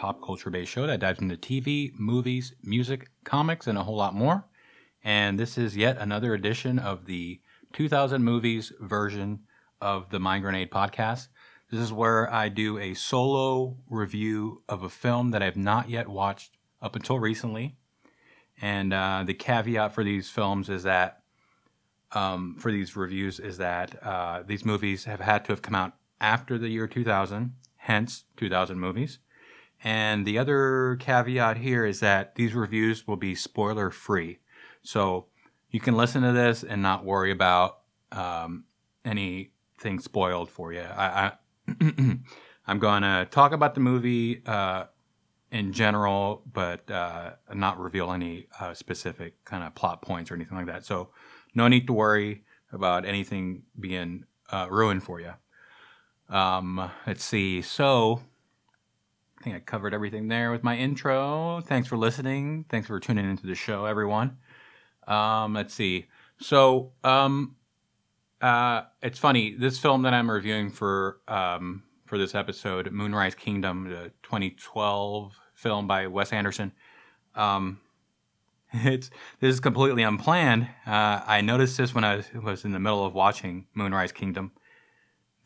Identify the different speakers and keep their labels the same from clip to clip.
Speaker 1: pop culture based show that dives into TV, movies, music, comics, and a whole lot more. And this is yet another edition of the 2000 movies version of the Mind Grenade podcast. This is where I do a solo review of a film that I've not yet watched up until recently. And uh, the caveat for these films is that, um, for these reviews, is that uh, these movies have had to have come out after the year 2000 hence 2000 movies. And the other caveat here is that these reviews will be spoiler free. So you can listen to this and not worry about um, anything spoiled for you. I, I I'm going to talk about the movie uh, in general, but uh, not reveal any uh, specific kind of plot points or anything like that. So no need to worry about anything being uh, ruined for you. Um, let's see. So, I think I covered everything there with my intro. Thanks for listening. Thanks for tuning into the show, everyone. Um, let's see. So, um, uh, it's funny. This film that I'm reviewing for um, for this episode, Moonrise Kingdom, the 2012 film by Wes Anderson. Um, it's this is completely unplanned. Uh, I noticed this when I was, in the middle of watching Moonrise Kingdom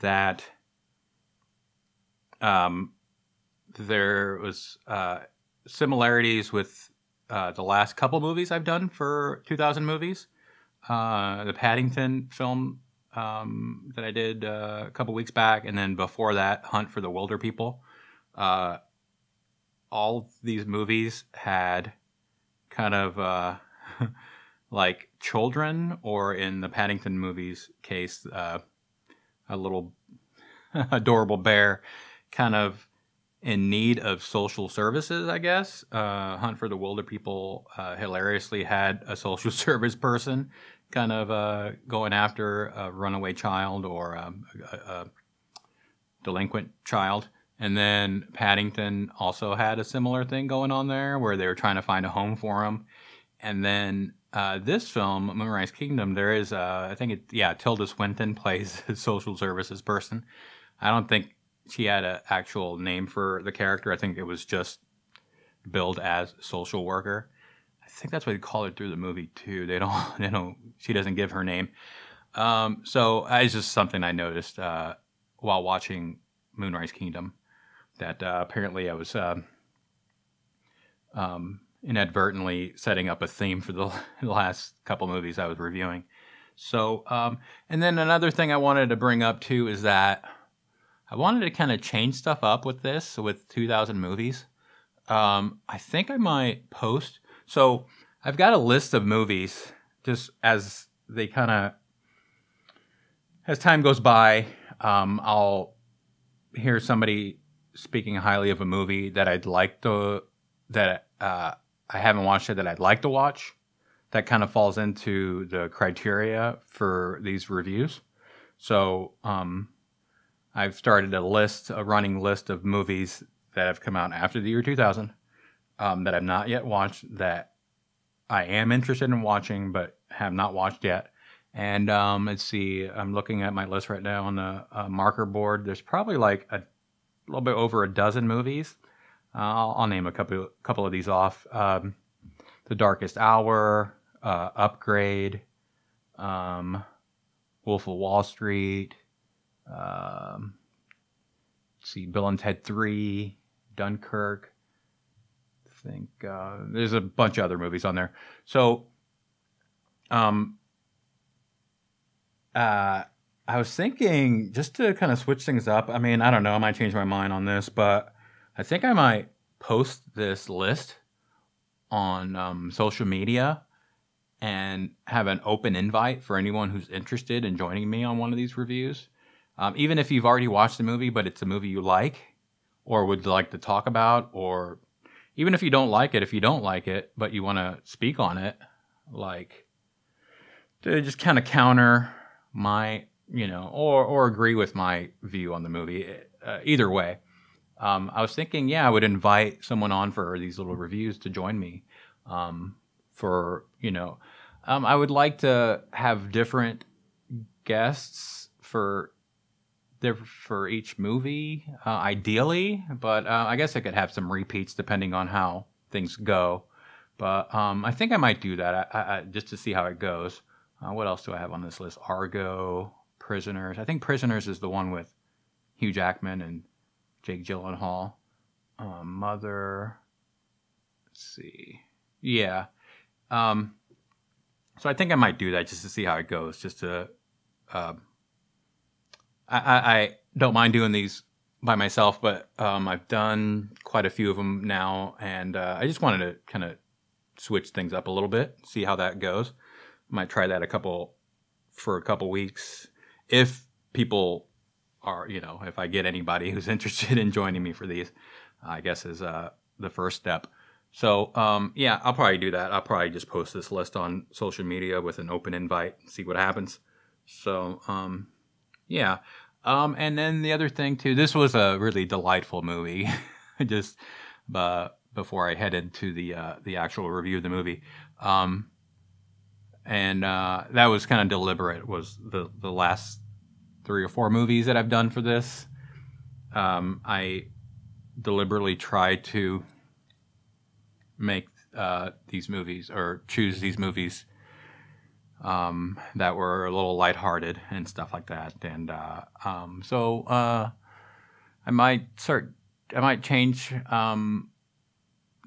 Speaker 1: that um, there was uh, similarities with uh, the last couple movies I've done for 2000 movies. Uh, the Paddington film um, that I did uh, a couple weeks back, and then before that, Hunt for the Wilderpeople. Uh, all these movies had kind of uh, like children, or in the Paddington movies case, a little adorable bear kind of in need of social services, I guess. Uh, Hunt for the Wilderpeople uh, hilariously had a social service person kind of uh, going after a runaway child or um, a, a, delinquent child. And then Paddington also had a similar thing going on there where they were trying to find a home for him. And then uh, this film, Moonrise Kingdom, there is, uh, I think it, yeah, Tilda Swinton plays a social services person. I don't think she had an actual name for the character. I think it was just billed as social worker. I think that's what they call it through the movie too. They don't. They don't. She doesn't give her name. Um, so uh, it's just something I noticed uh, while watching Moonrise Kingdom. That uh, apparently I was um, um, inadvertently setting up a theme for the, the last couple movies I was reviewing. So, um, and then another thing I wanted to bring up too is that I wanted to kind of change stuff up with this with 2000 movies. Um, I think I might post. So I've got a list of movies just as they kind of as time goes by. Um, I'll hear somebody speaking highly of a movie that I'd like to that uh, I haven't watched it that I'd like to watch. That kind of falls into the criteria for these reviews. So um, I've started a list, a running list of movies that have come out after the year 2000 um, that I've not yet watched that I am interested in watching but have not watched yet. And um, let's see, I'm looking at my list right now on the uh, marker board. There's probably like a little bit over a dozen movies. Uh, I'll, I'll, name a couple couple of these off. Um, the Darkest Hour, uh, Upgrade, um, Wolf of Wall Street, um, see, Bill and Ted Three, Dunkirk. I think uh, there's a bunch of other movies on there. So, um, uh, I was thinking just to kind of switch things up. I mean, I don't know. I might change my mind on this, but I think I might post this list on um, social media and have an open invite for anyone who's interested in joining me on one of these reviews. Um, even if you've already watched the movie, but it's a movie you like or would like to talk about, or even if you don't like it, if you don't like it, but you want to speak on it, like to just kind of counter my, you know, or or agree with my view on the movie. Uh, either way, um, I was thinking, yeah, I would invite someone on for these little reviews to join me. Um, for you know, um, I would like to have different guests for there for each movie, uh, ideally, but uh, I guess I could have some repeats depending on how things go. But um, I think I might do that I, I, just to see how it goes. Uh, what else do I have on this list? Argo, Prisoners. I think Prisoners is the one with Hugh Jackman and Jake Gyllenhaal. Um, Mother. Let's see. Yeah. Um, so I think I might do that just to see how it goes, just to uh, I, I, don't mind doing these by myself, but um, I've done quite a few of them now, and uh, I just wanted to kind of switch things up a little bit, see how that goes. Might try that a couple for a couple weeks if people are, you know, if I get anybody who's interested in joining me for these, I guess is uh, the first step. So um, yeah, I'll probably do that. I'll probably just post this list on social media with an open invite, see what happens. So um, yeah. Um, and then the other thing too, this was a really delightful movie. Just uh, before I headed to the uh, the actual review of the movie, um, and uh, that was kind of deliberate. Was the the last three or four movies that I've done for this? Um, I deliberately tried to make uh, these movies or choose these movies um, that were a little lighthearted and stuff like that. And uh, um, so uh, I might start, I might change um,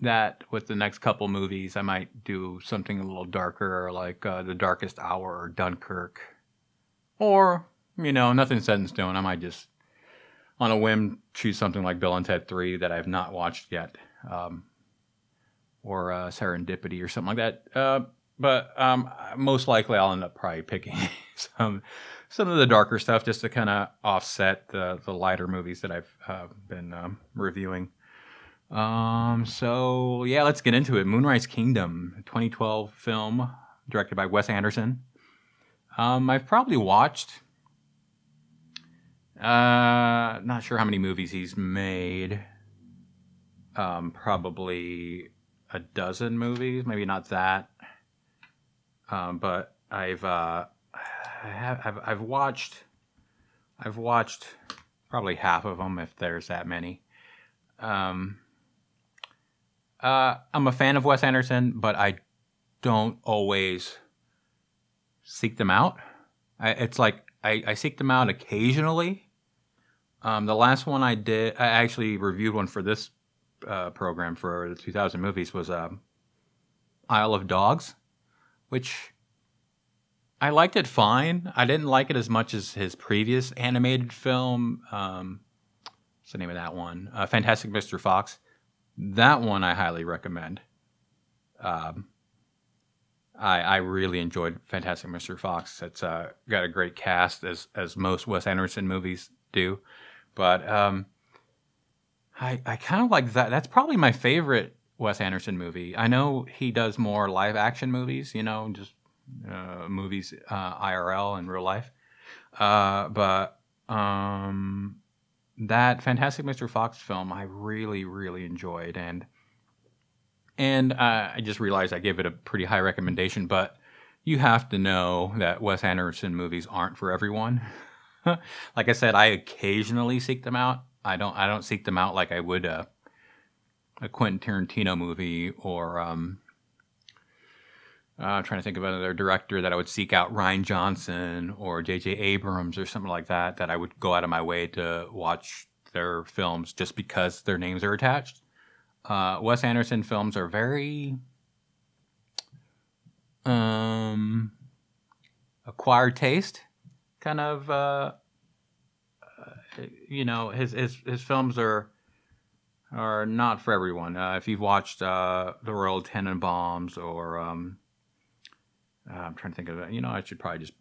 Speaker 1: that with the next couple movies. I might do something a little darker, like uh, The Darkest Hour or Dunkirk, or you know, nothing set in stone. I might just, on a whim, choose something like Bill and Ted Three that I've not watched yet. Um, or uh, serendipity or something like that. But um, most likely I'll end up probably picking some some of the darker stuff just to kind of offset the the lighter movies that I've uh, been um, reviewing. Um, so yeah, let's get into it. Moonrise Kingdom, 2012 film directed by Wes Anderson. Um, I've probably watched. Uh, not sure how many movies he's made. Um, probably a dozen movies, maybe not that. Um, but I've uh, I have I've, I've watched I've watched probably half of them if there's that many. Um, uh, I'm a fan of Wes Anderson, but I don't always seek them out. I, it's like I, I, seek them out occasionally. Um, the last one I did, I actually reviewed one for this uh, program for the 2000 movies was um, Isle of Dogs which I liked it fine. I didn't like it as much as his previous animated film. Um, what's the name of that one? Uh, Fantastic Mr. Fox. That one I highly recommend. Um, I, I really enjoyed Fantastic Mr. Fox. It's uh, got a great cast as as most Wes Anderson movies do, but um, I I kind of like that. That's probably my favorite Wes Anderson movie. I know he does more live action movies, you know, just uh, movies uh, IRL in real life. Uh, but um, that Fantastic Mr. Fox film, I really, really enjoyed, and and I just realized I gave it a pretty high recommendation. But you have to know that Wes Anderson movies aren't for everyone. like I said, I occasionally seek them out. I don't. I don't seek them out like I would a Quentin Tarantino movie or um, uh, I'm trying to think of another director that I would seek out Rian Johnson or J.J. Abrams or something like that that I would go out of my way to watch their films just because their names are attached. Uh, Wes Anderson films are very um, acquired taste, kind of. Uh, uh you know, his his his films are are not for everyone. Uh, if you've watched uh, The Royal Tenenbaums or um, uh, I'm trying to think of it, you know, I should probably just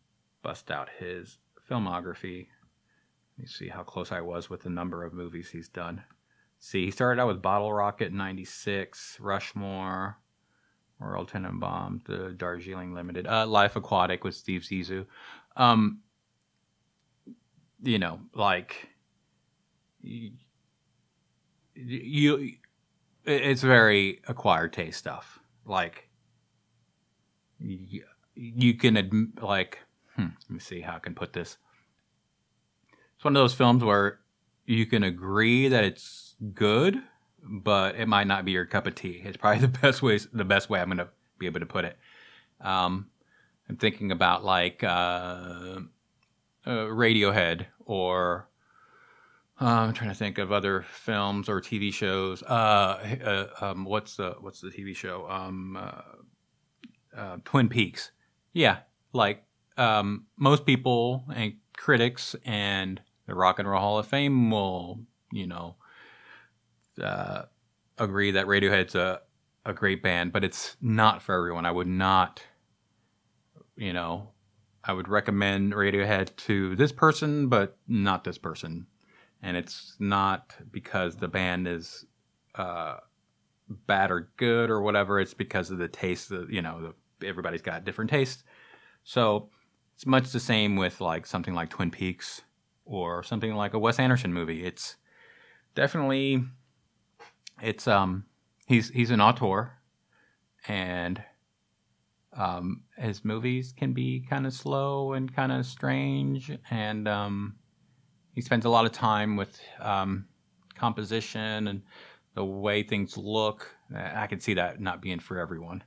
Speaker 1: bust out his filmography. Let me see how close I was with the number of movies he's done. See, he started out with Bottle Rocket in '96, Rushmore, Royal Tenenbaum, the Darjeeling Limited, uh, Life Aquatic with Steve Zissou. Um, you know, like you it's very acquired taste stuff. Like you, you can adm- like hmm, let me see how I can put this. It's one of those films where you can agree that it's good, but it might not be your cup of tea. It's probably the best way the best way I'm going to be able to put it. Um, I'm thinking about like uh, uh, Radiohead or I'm trying to think of other films or TV shows. Uh, uh, um, what's the what's the TV show? Um, uh, uh, Twin Peaks. Yeah, like um, most people and critics and the Rock and Roll Hall of Fame will, you know, uh, agree that Radiohead's a a great band, but it's not for everyone. I would not, you know, I would recommend Radiohead to this person, but not this person and it's not because the band is uh, bad or good or whatever. It's because of the taste. That, you know, the, everybody's got different tastes. So it's much the same with like something like Twin Peaks or something like a Wes Anderson movie. It's definitely it's um he's he's an auteur and um his movies can be kind of slow and kind of strange and um he spends a lot of time with um, composition and the way things look. I can see that not being for everyone.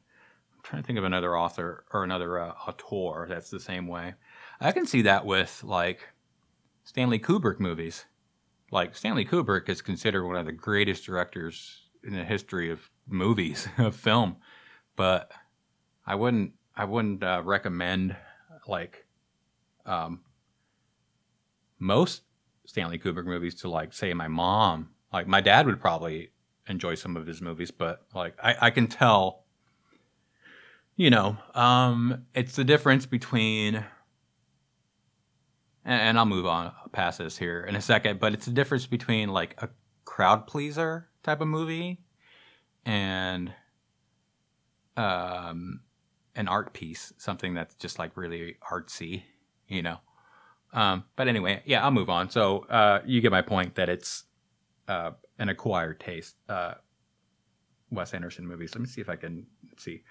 Speaker 1: I'm trying to think of another author or another uh, auteur that's the same way. I can see that with like Stanley Kubrick movies. Like Stanley Kubrick is considered one of the greatest directors in the history of movies of film, but I wouldn't I wouldn't uh, recommend like um, most Stanley Kubrick movies to like say my mom. Like my dad would probably enjoy some of his movies, but like I, I can tell, you know, um, it's the difference between, and, and I'll move on past this here in a second, but it's the difference between like a crowd pleaser type of movie and um, an art piece, something that's just like really artsy, you know. Um, but anyway, yeah, I'll move on. So uh, you get my point that it's uh, an acquired taste. Uh, Wes Anderson movies. Let me see if I can see.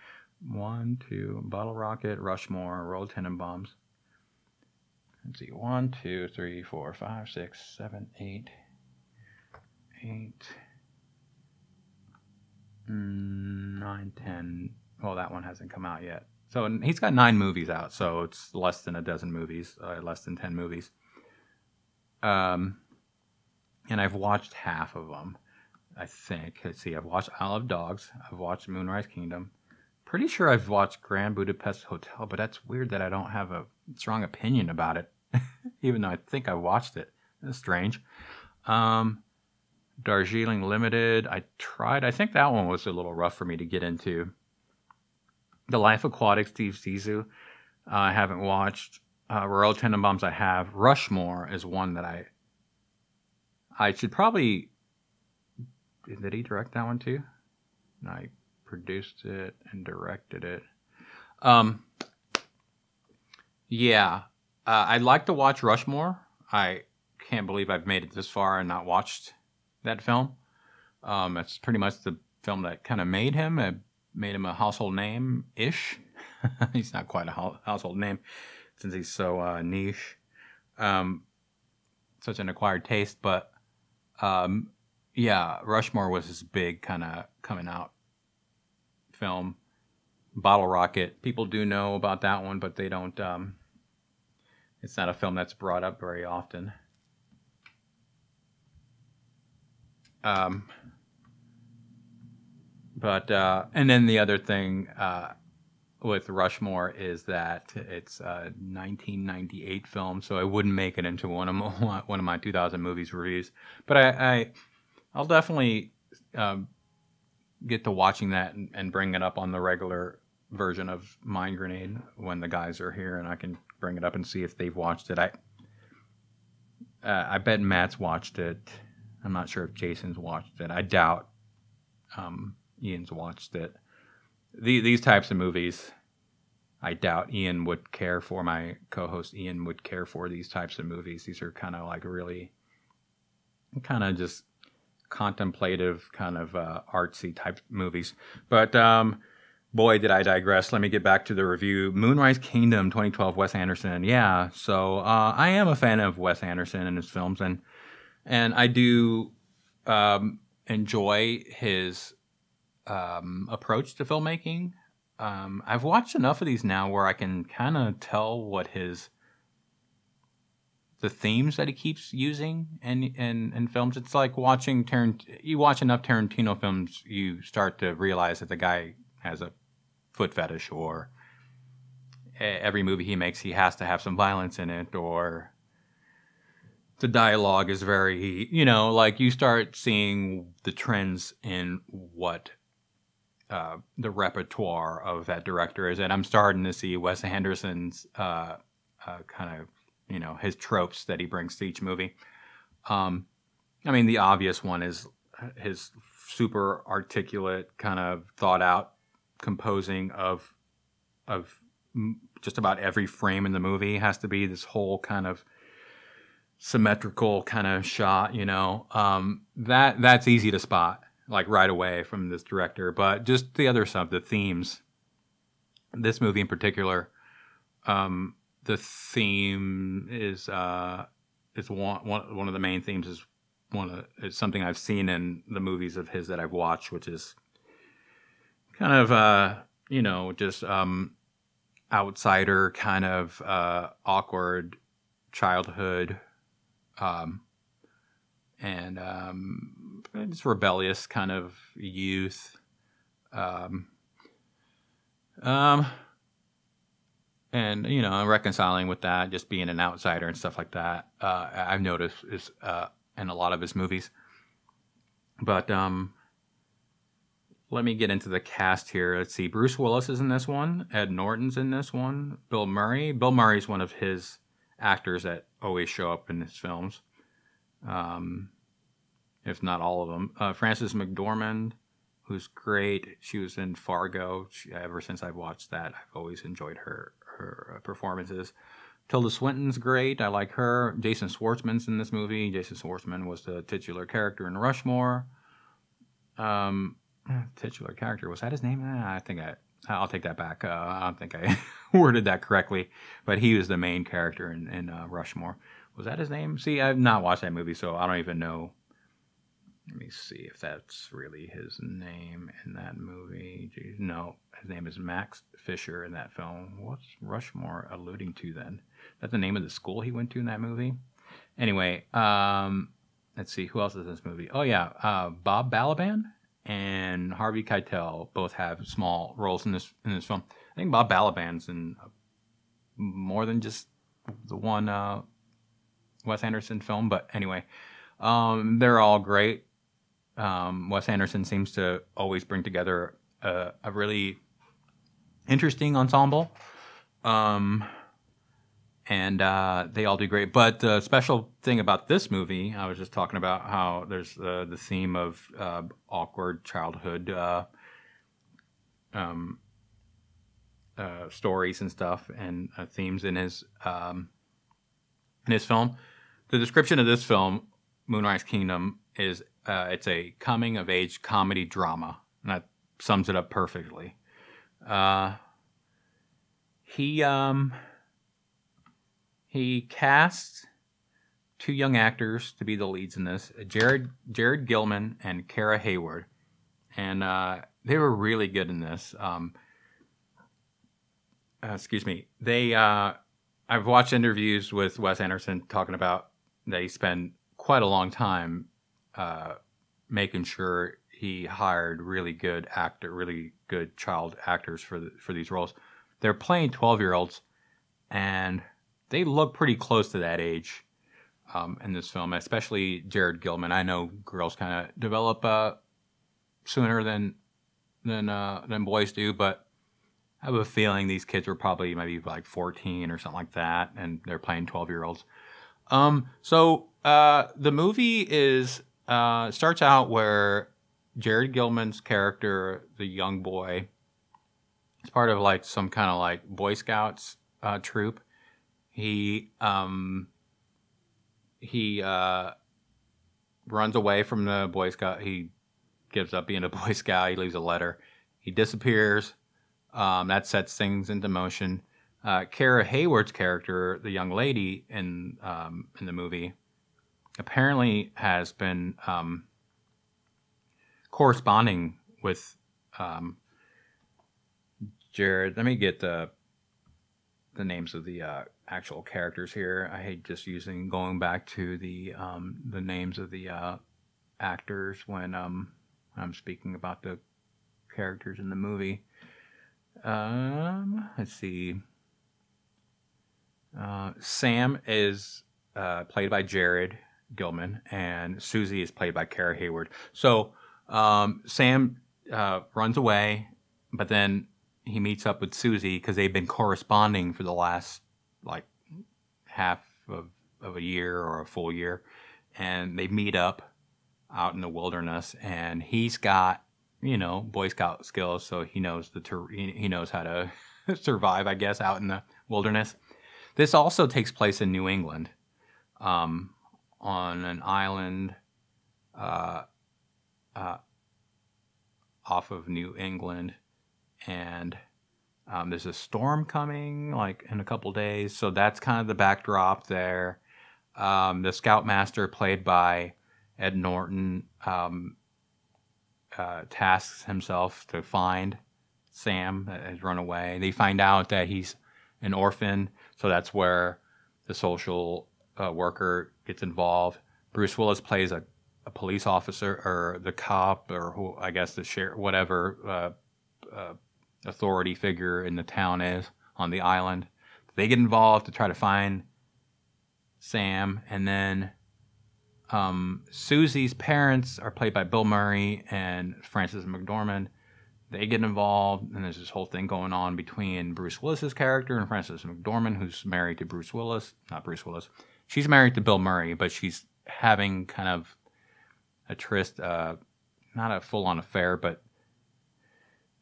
Speaker 1: One, two, Bottle Rocket, Rushmore, Royal Tenenbaums. Let's see. One, two, three, four, five, six, seven, eight, eight, nine, ten. Well, that one hasn't come out yet. So he's got nine movies out, so it's less than a dozen movies, uh, less than ten movies. Um, and I've watched half of them. I think. Let's see. I've watched Isle of Dogs. I've watched Moonrise Kingdom. Pretty sure I've watched Grand Budapest Hotel, but that's weird that I don't have a strong opinion about it, even though I think I watched it. That's strange. Um, Darjeeling Limited. I tried. I think that one was a little rough for me to get into. The Life Aquatic, Steve Zissou. Uh, I haven't watched. Uh, Royal Tenenbaums, I have. Rushmore is one that I. I should probably. Did he direct that one too? I produced it and directed it. Um. Yeah, uh, I'd like to watch Rushmore. I can't believe I've made it this far and not watched that film. Um, it's pretty much the film that kind of made him. It made him a household name ish. he's not quite a household name since he's so uh, niche, um, such an acquired taste. But um, yeah, Rushmore was his big kind of coming out film. Bottle Rocket, people do know about that one, but they don't. Um, it's not a film that's brought up very often. Um, but uh, and then the other thing uh, with Rushmore is that it's a 1998 film, so I wouldn't make it into one of my, one of my 2000 movies reviews. But I, I will definitely um, get to watching that and, and, bring it up on the regular version of Mind Grenade when the guys are here, and I can bring it up and see if they've watched it. I uh, I bet Matt's watched it. I'm not sure if Jason's watched it. I doubt. Um, Ian's watched it. The, these types of movies, I doubt Ian would care for. My co-host Ian would care for these types of movies. These are kind of like really, kind of just contemplative, kind of uh, artsy type movies. But um, boy, did I digress. Let me get back to the review. Moonrise Kingdom 2012, Wes Anderson. Yeah, so uh, I am a fan of Wes Anderson and his films, and and I do um, enjoy his um, approach to filmmaking. Um, I've watched enough of these now where I can kind of tell what his the themes that he keeps using in in, in films. It's like watching Tarant. You watch enough Tarantino films, you start to realize that the guy has a foot fetish, or every movie he makes, he has to have some violence in it, or the dialogue is very, you know, like you start seeing the trends in what uh, the repertoire of that director is, and I'm starting to see Wes Anderson's uh, uh, kind of, you know, his tropes that he brings to each movie. Um, I mean, the obvious one is his super articulate, kind of thought out composing of of just about every frame in the movie has to be this whole kind of symmetrical kind of shot you know? Um, that that's easy to spot like right away from this director. But just the other stuff the themes this movie in particular um, the theme is uh, is one, one one of the main themes is one of it's something I've seen in the movies of his that I've watched which is kind of uh, you know just um, outsider kind of uh, awkward childhood um, and um, just rebellious kind of youth um, um, and you know reconciling with that just being an outsider and stuff like that uh, i've noticed is uh, in a lot of his movies but um let me get into the cast here. Let's see. Bruce Willis is in this one. Ed Norton's in this one. Bill Murray. Bill Murray's one of his actors that always show up in his films, um, if not all of them. Uh, Frances McDormand, who's great. She was in Fargo. She, ever since I've watched that, I've always enjoyed her her uh, performances. Tilda Swinton's great. I like her. Jason Schwartzman's in this movie. Jason Schwartzman was the titular character in Rushmore. Um, titular character was that his name? Uh, I think I I'll take that back. Uh, I don't think I worded that correctly, but he was the main character in, in uh, Rushmore. Was that his name? See, I've not watched that movie, so I don't even know. Let me see if that's really his name in that movie. No, his name is Max Fisher in that film. What's Rushmore alluding to then? Is that the name of the school he went to in that movie? Anyway, um, let's see who else is in this movie. Oh yeah, uh, Bob Balaban and Harvey Keitel both have small roles in this in this film. I think Bob Balaban's in more than just the one uh, Wes Anderson film, but anyway, um, they're all great. Um, Wes Anderson seems to always bring together a, a really interesting ensemble. Um, and uh, they all do great. But the special thing about this movie, I was just talking about how there's uh, the theme of uh, awkward childhood uh, um, uh, stories and stuff, and uh, themes in his um, in his film. The description of this film, Moonrise Kingdom, is it's a coming of age comedy drama, and that sums it up perfectly. he um, he cast two young actors to be the leads in this Jared Jared Gilman and Kara Hayward, and uh, they were really good in this. Um, uh, excuse me. They uh, I've watched interviews with Wes Anderson talking about that he spent quite a long time uh, making sure he hired really good actor, really good child actors for the, for these roles. They're playing twelve year olds, and they look pretty close to that age um, in this film, especially Jared Gilman. I know girls kind of develop uh, sooner than than uh, than boys do, but I have a feeling these kids were probably maybe like 14 or something like that, and they're playing 12 year olds. Um, so uh, the movie is uh, starts out where Jared Gilman's character, the young boy, is part of like some kind of like Boy Scouts uh, troop, he um, he uh, runs away from the Boy Scout. He gives up being a Boy Scout. He leaves a letter. He disappears. um, that sets things into motion. Uh, Kara Hayward's character, the young lady in um, in the movie, apparently has been um, corresponding with um, Jared. Let me get the the names of the uh, actual characters here. I hate just using going back to the um, the names of the uh, actors when um, I'm speaking about the characters in the movie. Um, let's see. Uh, Sam is uh, played by Jared Gilman, and Susie is played by Kara Hayward. So um, Sam uh, runs away, but then he meets up with Susie because they've been corresponding for the last like half of, of a year or a full year, and they meet up out in the wilderness, and he's got you know Boy Scout skills, so he knows the ter- he knows how to survive, I guess, out in the wilderness. This also takes place in New England, um, on an island uh, uh, off of New England, and um, there's a storm coming like in a couple days, so that's kind of the backdrop there. Um, the scoutmaster, played by Ed Norton, um, uh, tasks himself to find Sam that has run away. They find out that he's an orphan, so that's where the social uh, worker gets involved. Bruce Willis plays a, a, police officer or the cop or who I guess the sheriff, whatever uh, uh, authority figure in the town is on the island. They get involved to try to find Sam, and then um, Susie's parents are played by Bill Murray and Frances McDormand. They get involved, and there's this whole thing going on between Bruce Willis's character and Frances McDormand, who's married to Bruce Willis. Not Bruce Willis. She's married to Bill Murray, but she's having kind of a tryst, uh, not a full on affair, but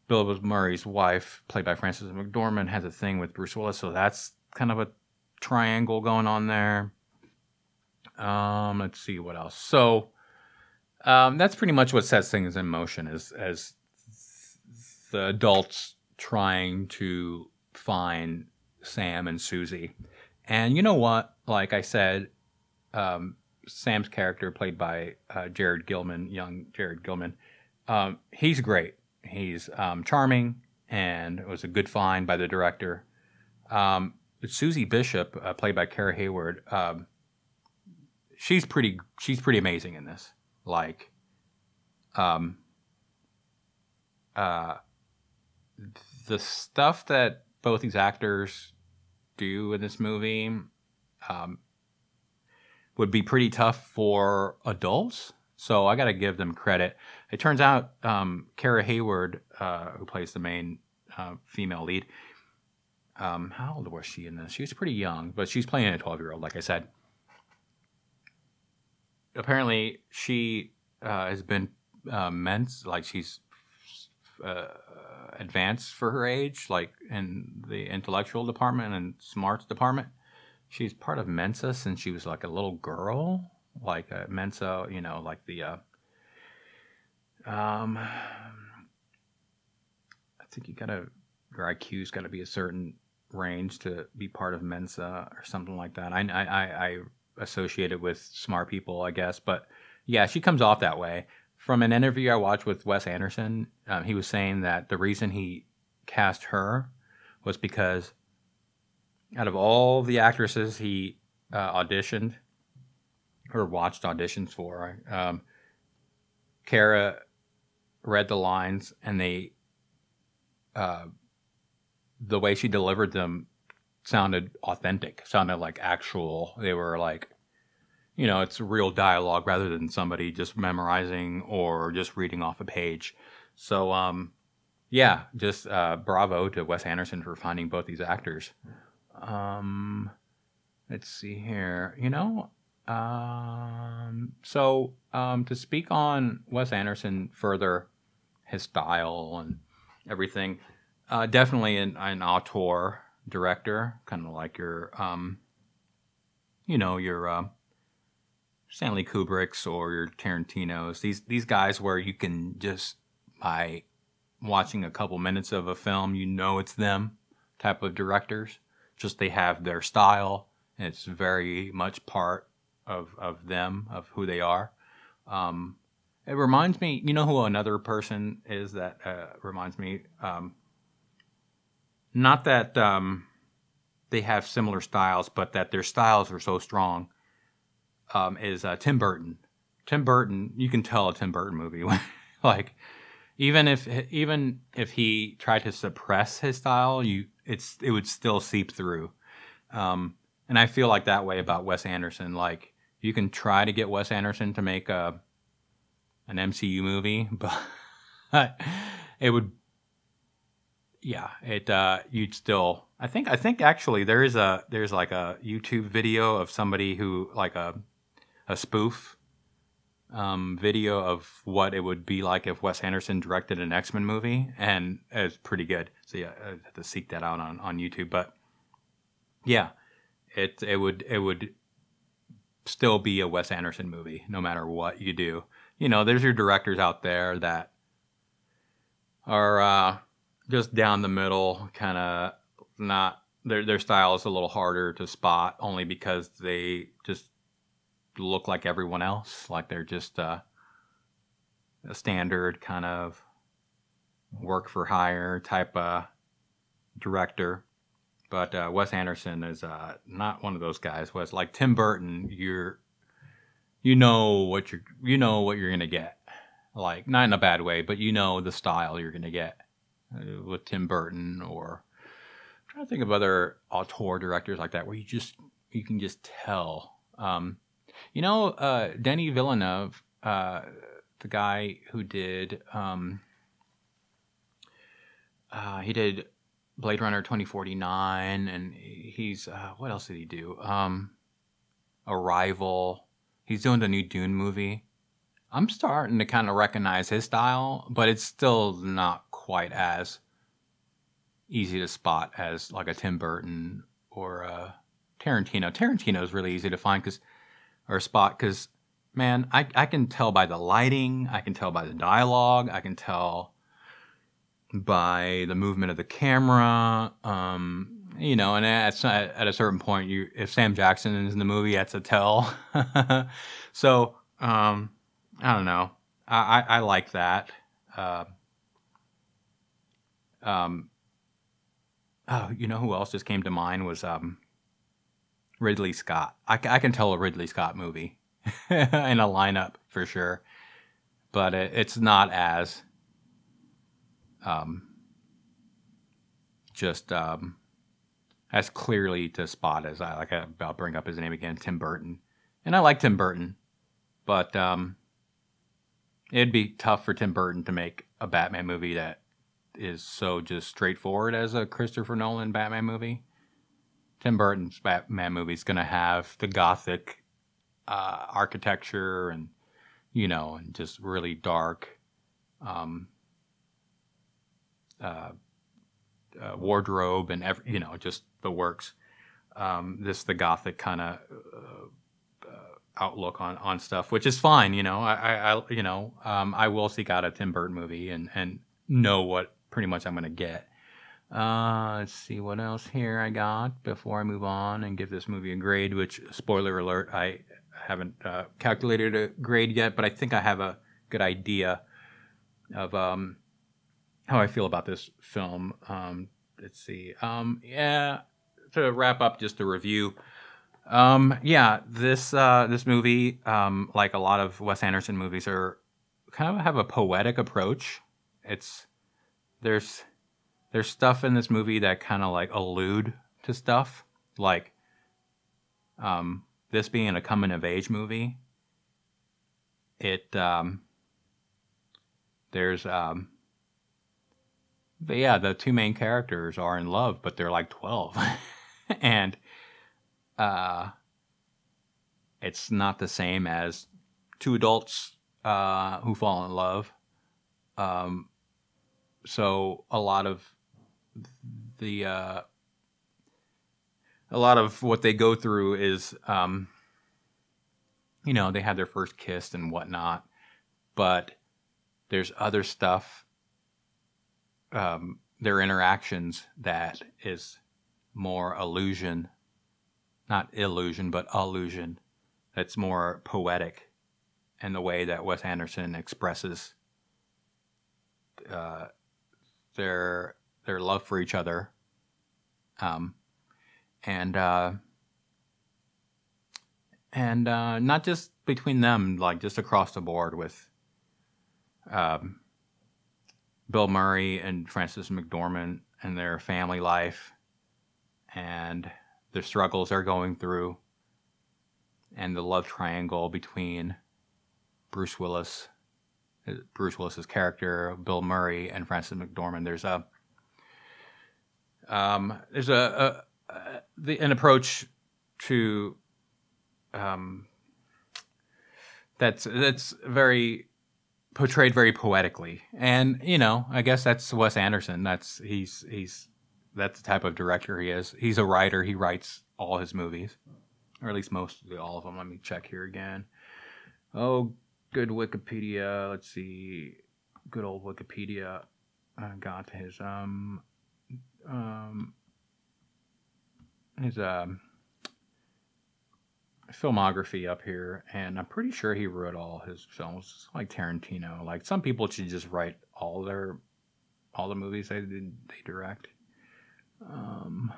Speaker 1: Bill Murray's wife, played by Frances McDormand, has a thing with Bruce Willis, so that's kind of a triangle going on there. Um, let's see what else. So um, that's pretty much what sets things in motion as as the adults trying to find Sam and Susie. And you know what? Like I said, um, Sam's character, played by uh, Jared Gilman, young Jared Gilman, um, he's great. He's um, charming, and it was a good find by the director. Um, Susie Bishop, uh, played by Kara Hayward, um, she's pretty she's pretty amazing in this. Like, um, uh, the stuff that both these actors do in this movie um, would be pretty tough for adults. So I got to give them credit. It turns out um, Kara Hayward, uh, who plays the main uh, female lead, um, how old was she in this? She was pretty young, but she's playing a 12 year old, like I said apparently she uh, has been uh, like she's uh, advanced for her age, like in the intellectual department and smarts department. She's part of Mensa since she was like a little girl, like a Mensa, you know, like the. Uh, um, I think you gotta your IQ's got to be a certain range to be part of Mensa or something like that. I I I associated with smart people, I guess. But yeah, she comes off that way. From an interview I watched with Wes Anderson, um, he was saying that the reason he cast her was because out of all the actresses he uh, auditioned or watched auditions for, um, Kara read the lines and they, uh, the way she delivered them sounded authentic, sounded like actual. They were like, you know, it's real dialogue rather than somebody just memorizing or just reading off a page. So, um, yeah, just uh, bravo to Wes Anderson for finding both these actors. Um, let's see here. You know, um, so um, to speak on Wes Anderson further, his style and everything, uh, definitely an, an auteur director, kind of like your, um, you know, your uh, Stanley Kubrick's or your Tarantino's. These these guys where you can just by watching a couple minutes of a film, you know it's them type of directors. Just they have their style, and it's very much part of of them of who they are. Um, it reminds me, you know, who another person is that uh, reminds me. Um, not that um, they have similar styles, but that their styles are so strong. Um, is uh, Tim Burton. Tim Burton, you can tell a Tim Burton movie. like even if even if he tried to suppress his style, you it's it would still seep through. Um, and I feel like that way about Wes Anderson. Like you can try to get Wes Anderson to make a an MCU movie, but it would yeah, it uh you'd still I think I think actually there is a there's like a YouTube video of somebody who like a a spoof um, video of what it would be like if Wes Anderson directed an X Men movie, and it's pretty good. So yeah, I have to seek that out on, on YouTube. But yeah, it it would it would still be a Wes Anderson movie, no matter what you do. You know, there's your directors out there that are uh, just down the middle, kind of not their their style is a little harder to spot, only because they just look like everyone else, like they're just uh, a standard kind of work for hire type of director. But uh, Wes Anderson is uh, not one of those guys. Wes, like Tim Burton, you're you know what you're you know what you're gonna get. Like not in a bad way, but you know the style you're gonna get uh, with Tim Burton or I'm trying to think of other auteur directors like that where you just you can just tell. Um, you know, uh, Denis Villeneuve, uh, the guy who did, um, uh, he did Blade Runner 2049, and he's, uh, what else did he do? Um, Arrival. He's doing the new Dune movie. I'm starting to kind of recognize his style, but it's still not quite as easy to spot as like a Tim Burton or a Tarantino. Tarantino is really easy to find because or spot because man, I, I can tell by the lighting, I can tell by the dialogue, I can tell by the movement of the camera. Um, you know, and at, at a certain point, you if Sam Jackson is in the movie, that's a tell. so um, I don't know. I, I, I like that. Uh, um, oh, you know who else just came to mind was um, Ridley Scott. I, I can tell a Ridley Scott movie in a lineup for sure, but it, it's not as um, just um, as clearly to spot as I like. I'll bring up his name again, Tim Burton, and I like Tim Burton, but um, it'd be tough for Tim Burton to make a Batman movie that is so just straightforward as a Christopher Nolan Batman movie. Tim Burton's Batman movie is going to have the gothic uh, architecture and you know, and just really dark um, uh, uh, wardrobe and every, you know, just the works. Um, this the gothic kind of uh, uh, outlook on on stuff, which is fine. You know, I, I you know, um, I will seek out a Tim Burton movie and and know what pretty much I'm going to get. Uh, let's see what else here I got before I move on and give this movie a grade. Which, spoiler alert, I haven't uh, calculated a grade yet, but I think I have a good idea of um, how I feel about this film. Um, let's see. Um, yeah, to wrap up just the review. Um, yeah, this uh, this movie, um, like a lot of Wes Anderson movies, are kind of have a poetic approach. It's there's there's stuff in this movie that kind of like allude to stuff like um, this being a coming of age movie. It um, there's um, yeah the two main characters are in love but they're like 12 and uh, it's not the same as two adults uh, who fall in love. Um, so a lot of the uh, a lot of what they go through is um, you know they have their first kiss and whatnot but there's other stuff um, their interactions that is more illusion, not illusion, but illusion. That's more poetic in the way that Wes Anderson expresses uh, their their love for each other, um, and uh, and uh, not just between them, like just across the board with um, Bill Murray and Frances McDormand and their family life and the struggles they're going through and the love triangle between Bruce Willis, Bruce Willis's character, Bill Murray, and Frances McDormand. There's a um, there's a, a, a the, an approach to um, that's that's very portrayed very poetically, and you know, I guess that's Wes Anderson. That's he's he's that's the type of director he is. He's a writer. He writes all his movies, or at least most all of them. Let me check here again. Oh, good Wikipedia. Let's see, good old Wikipedia. I got his um um his um filmography up here, and I'm pretty sure he wrote all his films, like Tarantino. Like some people should just write all their all the movies they they direct. Um,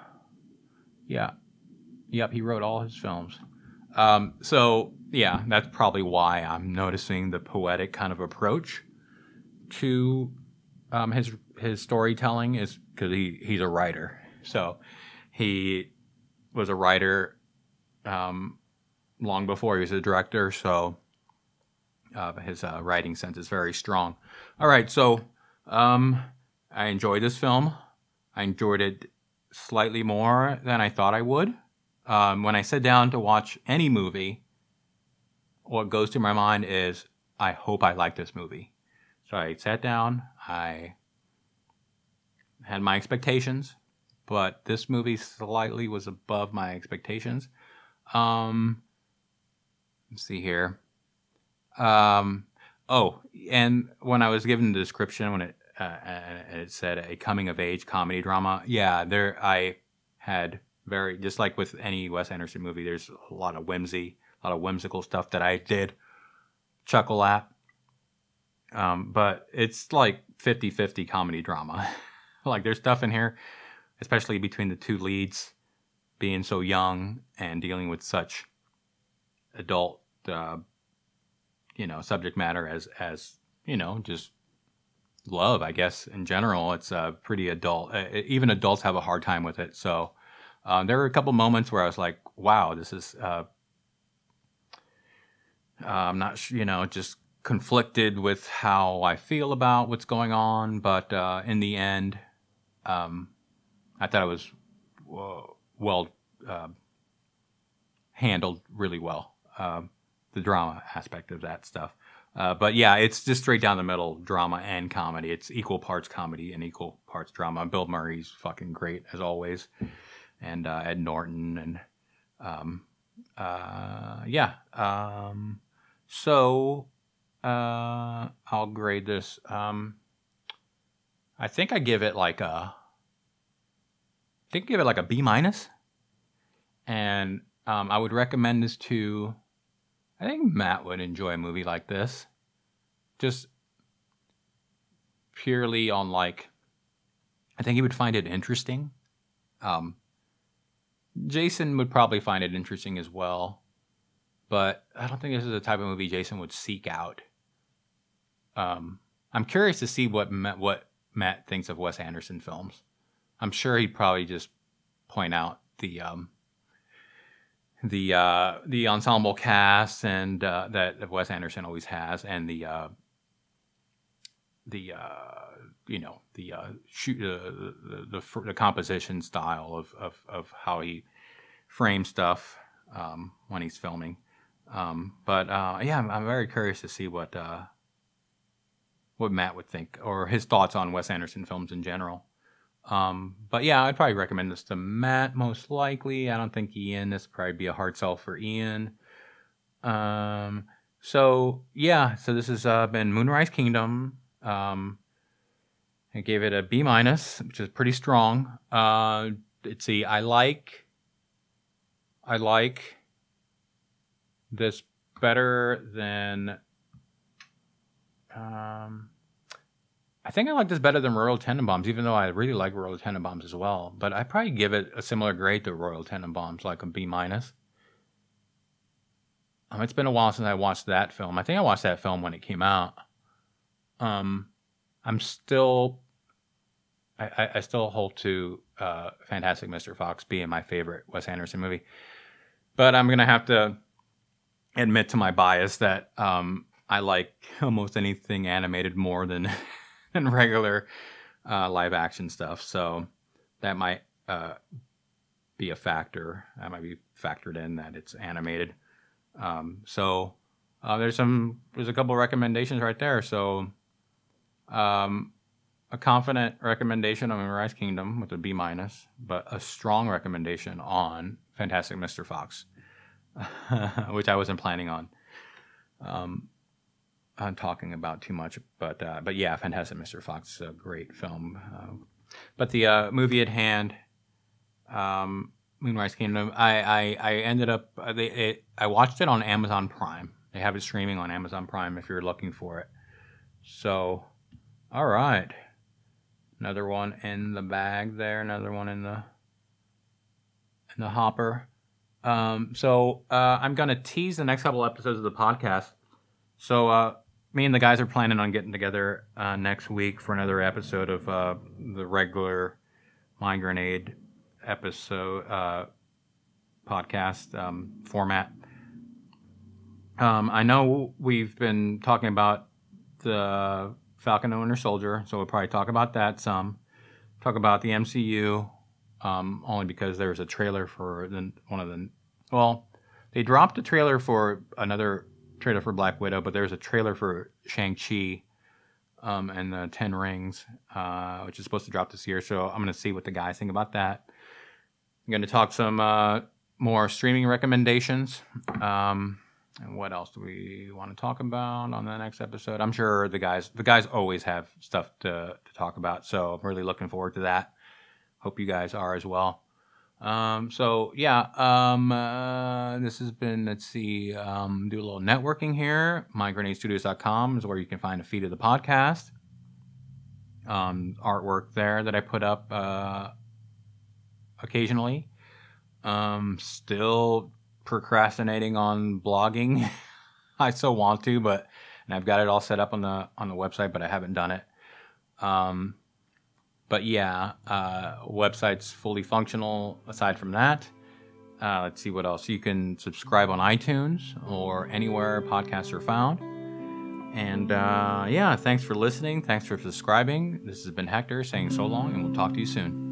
Speaker 1: yeah, yep, he wrote all his films. Um, so yeah, that's probably why I'm noticing the poetic kind of approach to um, his his storytelling is because he he's a writer. So he was a writer um, long before he was a director. So uh, his uh, writing sense is very strong. All right, so um, I enjoyed this film. I enjoyed it slightly more than I thought I would. Um, when I sit down to watch any movie, what goes through my mind is, I hope I like this movie. So I sat down, I had my expectations, but this movie slightly was above my expectations. Um, let's see here. Um, oh, and when I was given the description, when it uh, uh, it said a coming of age comedy drama, yeah, there I had very just like with any Wes Anderson movie, there's a lot of whimsy, a lot of whimsical stuff that I did chuckle at. Um, but it's like 50-50 comedy drama. like there's stuff in here, especially between the two leads being so young and dealing with such adult uh, you know subject matter as as you know just love i guess in general. It's uh, pretty adult. Uh, even adults have a hard time with it. So uh, there were a couple moments where i was like wow this is uh, uh, i'm not you know just conflicted with how i feel about what's going on but uh, in the end um, i thought it was well handled really well um, the drama aspect of that stuff. Uh, but yeah, it's just straight down the middle drama and comedy. It's equal parts comedy and equal parts drama. Bill Murray's fucking great as always, and uh, Ed Norton and um, uh, yeah. Um, so uh, I'll grade this. Um, I think I give it like a. I think I give it like a B minus, and um, I would recommend this to I think Matt would enjoy a movie like this. Just purely on like I think he would find it interesting. Um, Jason would probably find it interesting as well, but I don't think this is the type of movie Jason would seek out. Um, I'm curious to see what Matt, what Matt thinks of Wes Anderson films. I'm sure he'd probably just point out the um, the uh, the ensemble cast and uh, that Wes Anderson always has, and the uh, the uh, you know the uh, shoot uh, the, the, the composition style of, of of how he frames stuff um, when he's filming. Um, but yeah, I'm, I'm, very curious to see what what Matt would think or his thoughts on Wes Anderson films in general. Um, but yeah, I'd probably recommend this to Matt most likely. I don't think Ian. This would probably be a hard sell for Ian. Um, so yeah, so this has uh, been Moonrise Kingdom. Um, I gave it a B minus, which is pretty strong. Uh, let's see. I like. I like this better than. Um, I think I like this better than Royal Tenenbaums, even though I really like Royal Tenenbaums as well. But I probably give it a similar grade to Royal Tenenbaums, like a B minus. Um, it's been a while since I watched that film. I think I watched that film when it came out. Um, I'm still, I, I still hold to uh, Fantastic Mr. Fox being my favorite Wes Anderson movie. But I'm gonna have to admit to my bias that um, I like almost anything animated more than than regular uh, live action stuff. So that might uh, be a factor. That might be factored in that it's animated. Um, so uh, there's some there's a couple recommendations right there. So um, a confident recommendation on Moonrise Kingdom with a B minus, but a strong recommendation on Fantastic Mr. Fox, which I wasn't planning on. Um, on talking about too much, but uh, but yeah, Fantastic Mr. Fox is a great film. Uh, but the uh, movie at hand, um, Moonrise Kingdom, I, I, I ended up uh, they, it, I watched it on Amazon Prime. They have it streaming on Amazon Prime if you're looking for it. So, all right, another one in the bag there, another one in the in the hopper. Um, so uh, I'm gonna tease the next couple episodes of the podcast. So uh, me and the guys are planning on getting together uh, next week for another episode of uh, the regular Mind Grenade episode uh, podcast um, format. Um, I know we've been talking about the Falcon Winter Soldier, so we'll probably talk about that some. Talk about the MCU, um, only because there was a trailer for the, one of the. Well, they dropped a trailer for another trailer for Black Widow, but there's a trailer for Shang Chi um, and the Ten Rings, uh, which is supposed to drop this year. So I'm gonna see what the guys think about that. I'm gonna talk some uh, more streaming recommendations. Um, and what else do we want to talk about on the next episode? I'm sure the guys the guys always have stuff to, to talk about, so I'm really looking forward to that. Hope you guys are as well. Um, so yeah, um, uh, this has been, let's see, um, do a little networking here. MindGrenadeStudios.com is where you can find a feed of the podcast. Um, artwork there that I put up, uh, occasionally. Um, still procrastinating on blogging. I still want to, but, and I've got it all set up on the, on the website, but I haven't done it. Um, but yeah, uh, website's fully functional. Aside from that, uh, let's see what else. You can subscribe on iTunes or anywhere podcasts are found. And uh, yeah, thanks for listening. Thanks for subscribing. This has been Hector saying so long, and we'll talk to you soon.